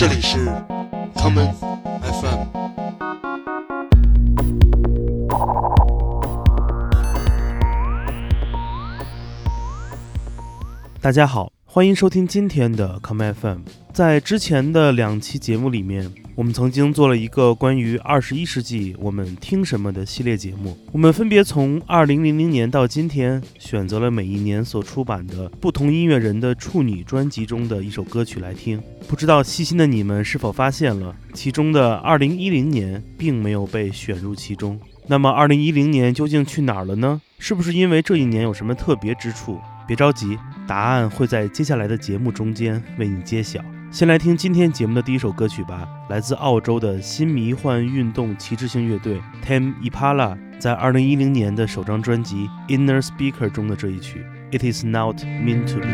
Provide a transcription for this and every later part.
这里是 common FM。大家好，欢迎收听今天的 Come FM。在之前的两期节目里面，我们曾经做了一个关于二十一世纪我们听什么的系列节目。我们分别从二零零零年到今天，选择了每一年所出版的不同音乐人的处女专辑中的一首歌曲来听。不知道细心的你们是否发现了，其中的二零一零年并没有被选入其中。那么二零一零年究竟去哪儿了呢？是不是因为这一年有什么特别之处？别着急，答案会在接下来的节目中间为你揭晓。先来听今天节目的第一首歌曲吧，来自澳洲的新迷幻运动旗帜性乐队 Tame Impala 在二零一零年的首张专辑《Inner Speaker》中的这一曲《It Is Not Meant to Be》。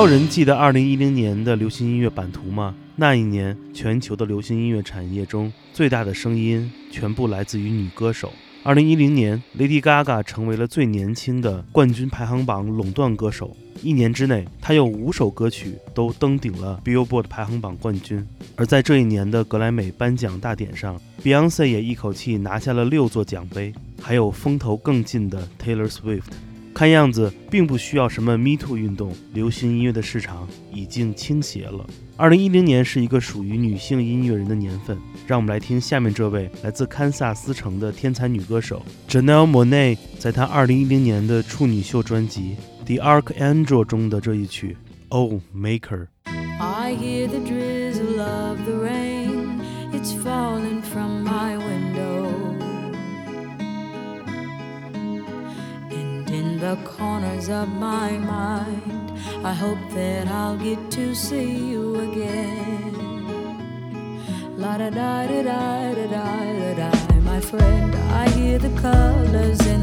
有人记得2010年的流行音乐版图吗？那一年，全球的流行音乐产业中最大的声音全部来自于女歌手。2010年，Lady Gaga 成为了最年轻的冠军排行榜垄断歌手。一年之内，她有五首歌曲都登顶了 Billboard 排行榜冠军。而在这一年的格莱美颁奖大典上，Beyonce 也一口气拿下了六座奖杯，还有风头更劲的 Taylor Swift。看样子并不需要什么 Me Too 运动，流行音乐的市场已经倾斜了。二零一零年是一个属于女性音乐人的年份，让我们来听下面这位来自堪萨斯城的天才女歌手 Janelle m o n a e 在她二零一零年的处女秀专辑《The Archangel》中的这一曲《Oh Maker》。I hear the drizzle of the rain, it's falling the corners of my mind. I hope that I'll get to see you again. La da da da da da da da. My friend, I hear the colors in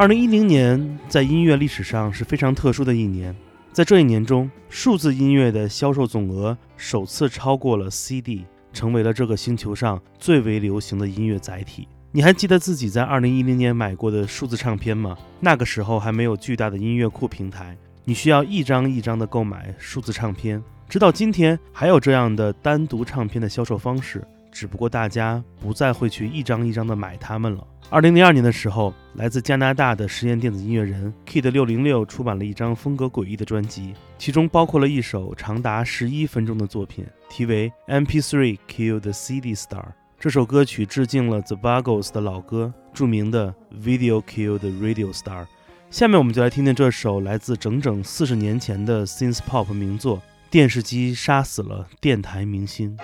二零一零年在音乐历史上是非常特殊的一年，在这一年中，数字音乐的销售总额首次超过了 CD，成为了这个星球上最为流行的音乐载体。你还记得自己在二零一零年买过的数字唱片吗？那个时候还没有巨大的音乐库平台，你需要一张一张的购买数字唱片。直到今天，还有这样的单独唱片的销售方式，只不过大家不再会去一张一张的买它们了。二零零二年的时候，来自加拿大的实验电子音乐人 Kid 六零六出版了一张风格诡异的专辑，其中包括了一首长达十一分钟的作品，题为《MP3 Kill the CD Star》。这首歌曲致敬了 The Buggles 的老歌，著名的《Video Kill the Radio Star》。下面我们就来听听这首来自整整四十年前的 synth pop 名作《电视机杀死了电台明星》。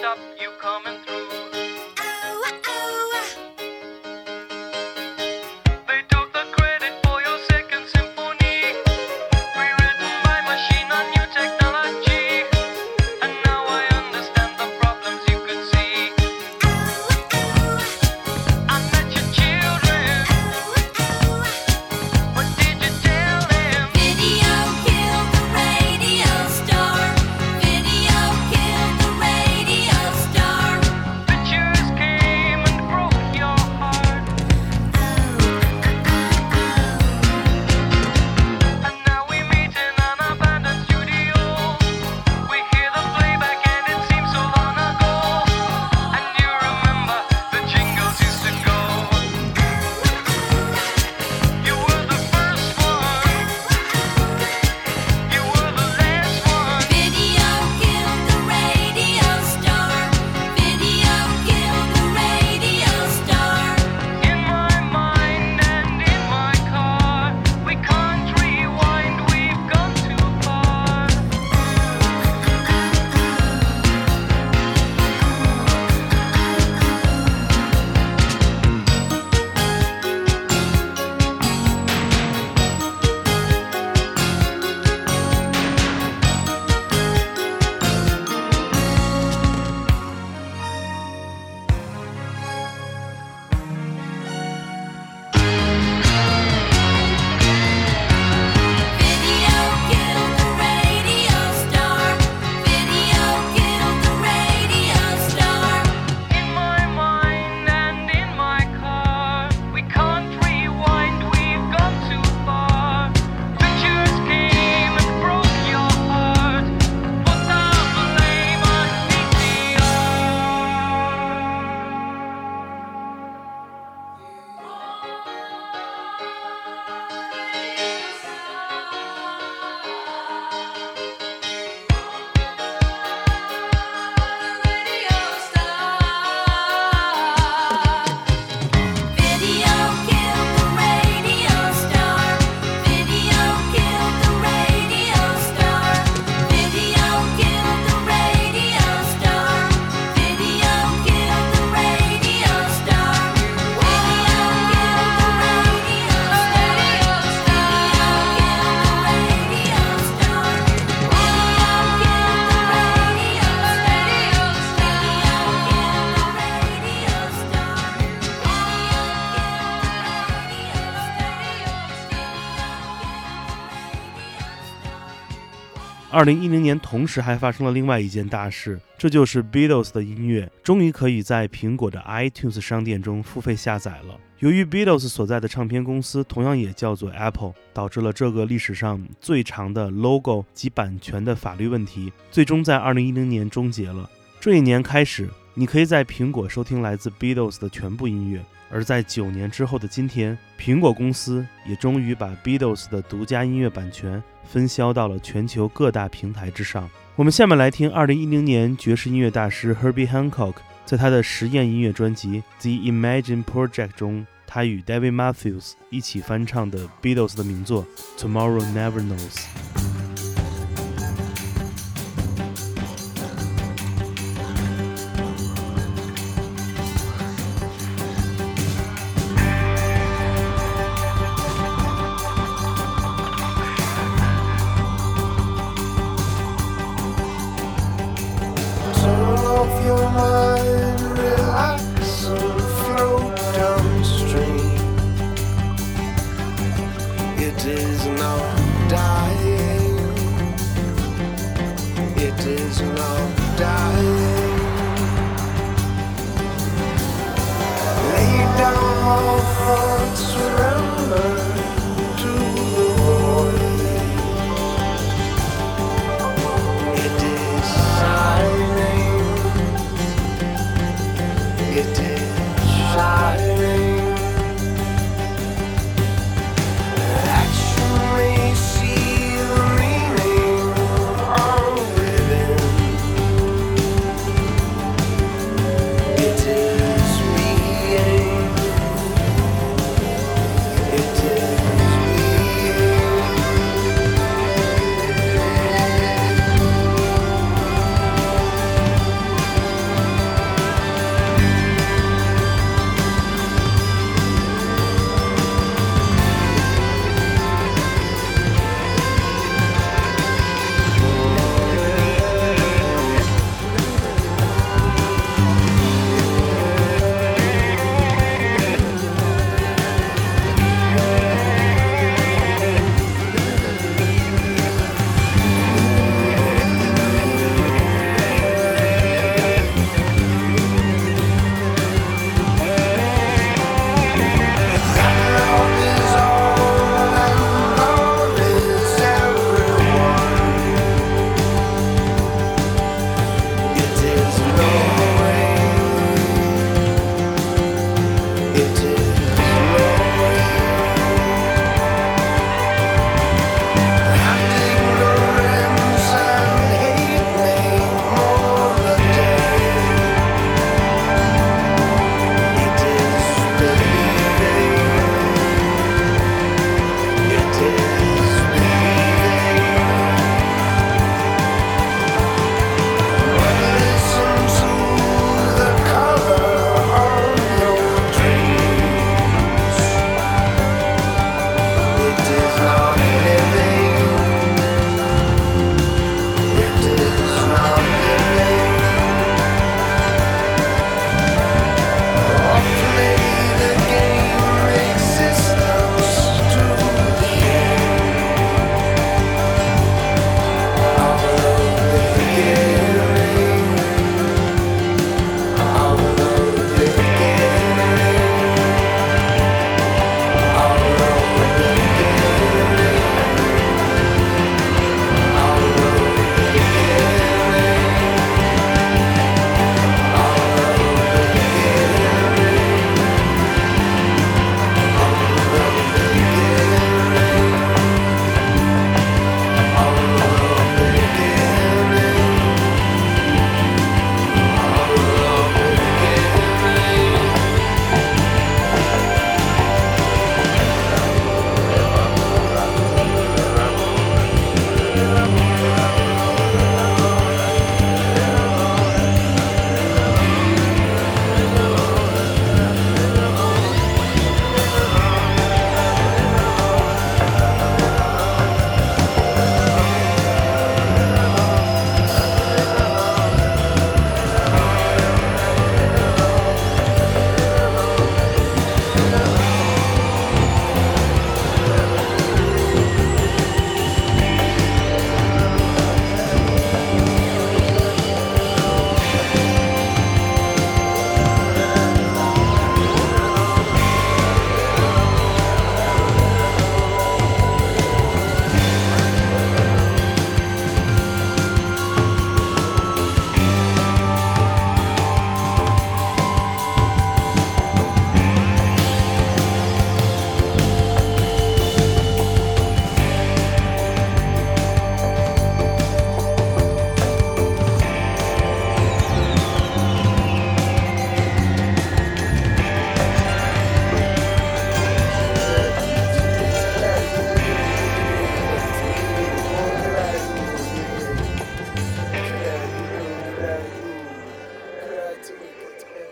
Stop you coming 二零一零年同时还发生了另外一件大事，这就是 Beatles 的音乐终于可以在苹果的 iTunes 商店中付费下载了。由于 Beatles 所在的唱片公司同样也叫做 Apple，导致了这个历史上最长的 logo 及版权的法律问题，最终在二零一零年终结了。这一年开始，你可以在苹果收听来自 Beatles 的全部音乐。而在九年之后的今天，苹果公司也终于把 Beatles 的独家音乐版权分销到了全球各大平台之上。我们下面来听2010年爵士音乐大师 Herbie Hancock 在他的实验音乐专辑《The Imagine Project》中，他与 David Matthews 一起翻唱的 Beatles 的名作《Tomorrow Never Knows》。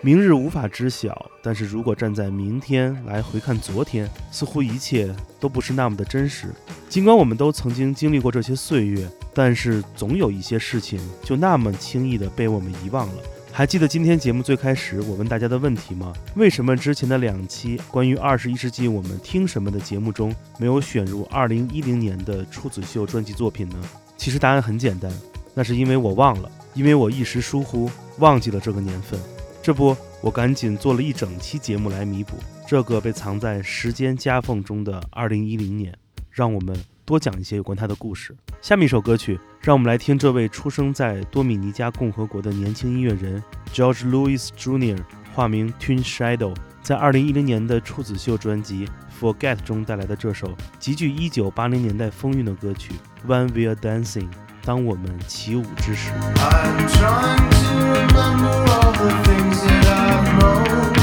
明日无法知晓，但是如果站在明天来回看昨天，似乎一切都不是那么的真实。尽管我们都曾经经历过这些岁月，但是总有一些事情就那么轻易的被我们遗忘了。还记得今天节目最开始我问大家的问题吗？为什么之前的两期关于二十一世纪我们听什么的节目中没有选入二零一零年的处子秀专辑作品呢？其实答案很简单，那是因为我忘了，因为我一时疏忽忘记了这个年份。这不，我赶紧做了一整期节目来弥补这个被藏在时间夹缝中的二零一零年，让我们多讲一些有关他的故事。下面一首歌曲，让我们来听这位出生在多米尼加共和国的年轻音乐人 George Louis Jr. 化名 Twin Shadow，在二零一零年的处子秀专辑《Forget》中带来的这首极具一九八零年代风韵的歌曲《When We Are Dancing》。当我们起舞之时。I'm trying to remember all the things that I've known.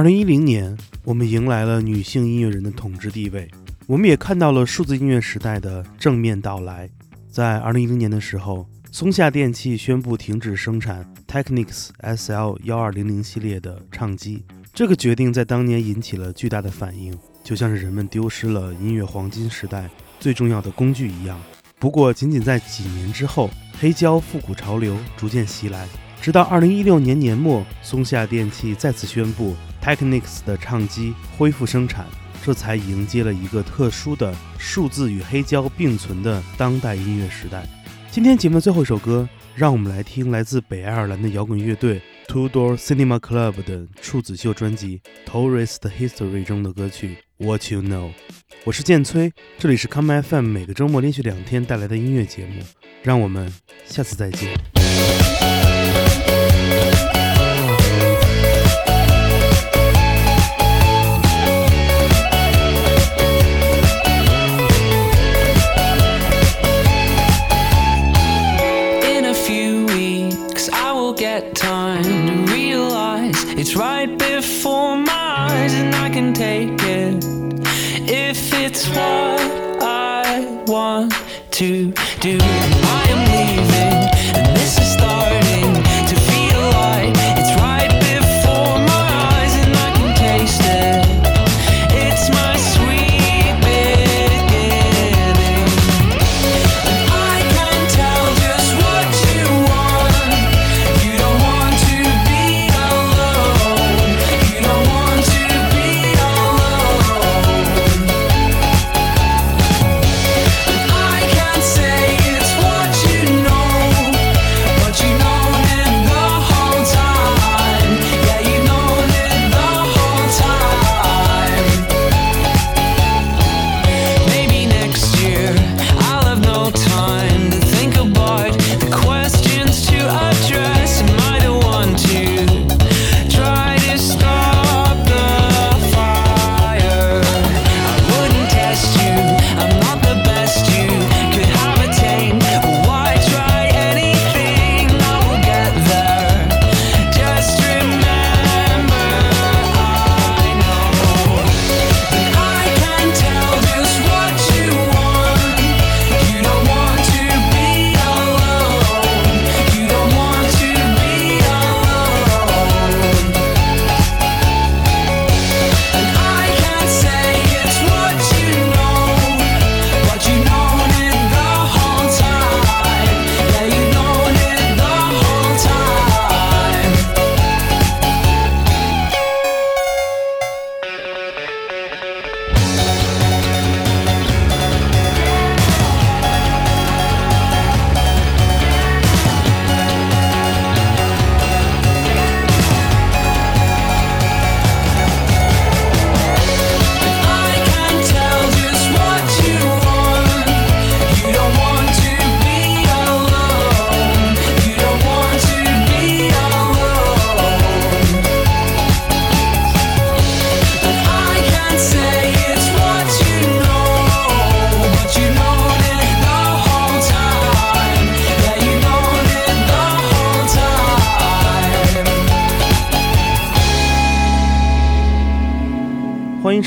二零一零年，我们迎来了女性音乐人的统治地位，我们也看到了数字音乐时代的正面到来。在二零一零年的时候，松下电器宣布停止生产 Technics SL 幺二零零系列的唱机，这个决定在当年引起了巨大的反应，就像是人们丢失了音乐黄金时代最重要的工具一样。不过，仅仅在几年之后，黑胶复古潮流逐渐袭来，直到二零一六年年末，松下电器再次宣布 Technics 的唱机恢复生产，这才迎接了一个特殊的数字与黑胶并存的当代音乐时代。今天节目的最后一首歌，让我们来听来自北爱尔兰的摇滚乐队 Two Door Cinema Club 的处子秀专辑《Tourist History》中的歌曲《What You Know》。我是建崔，这里是 Come FM 每个周末连续两天带来的音乐节目，让我们下次再见。To do.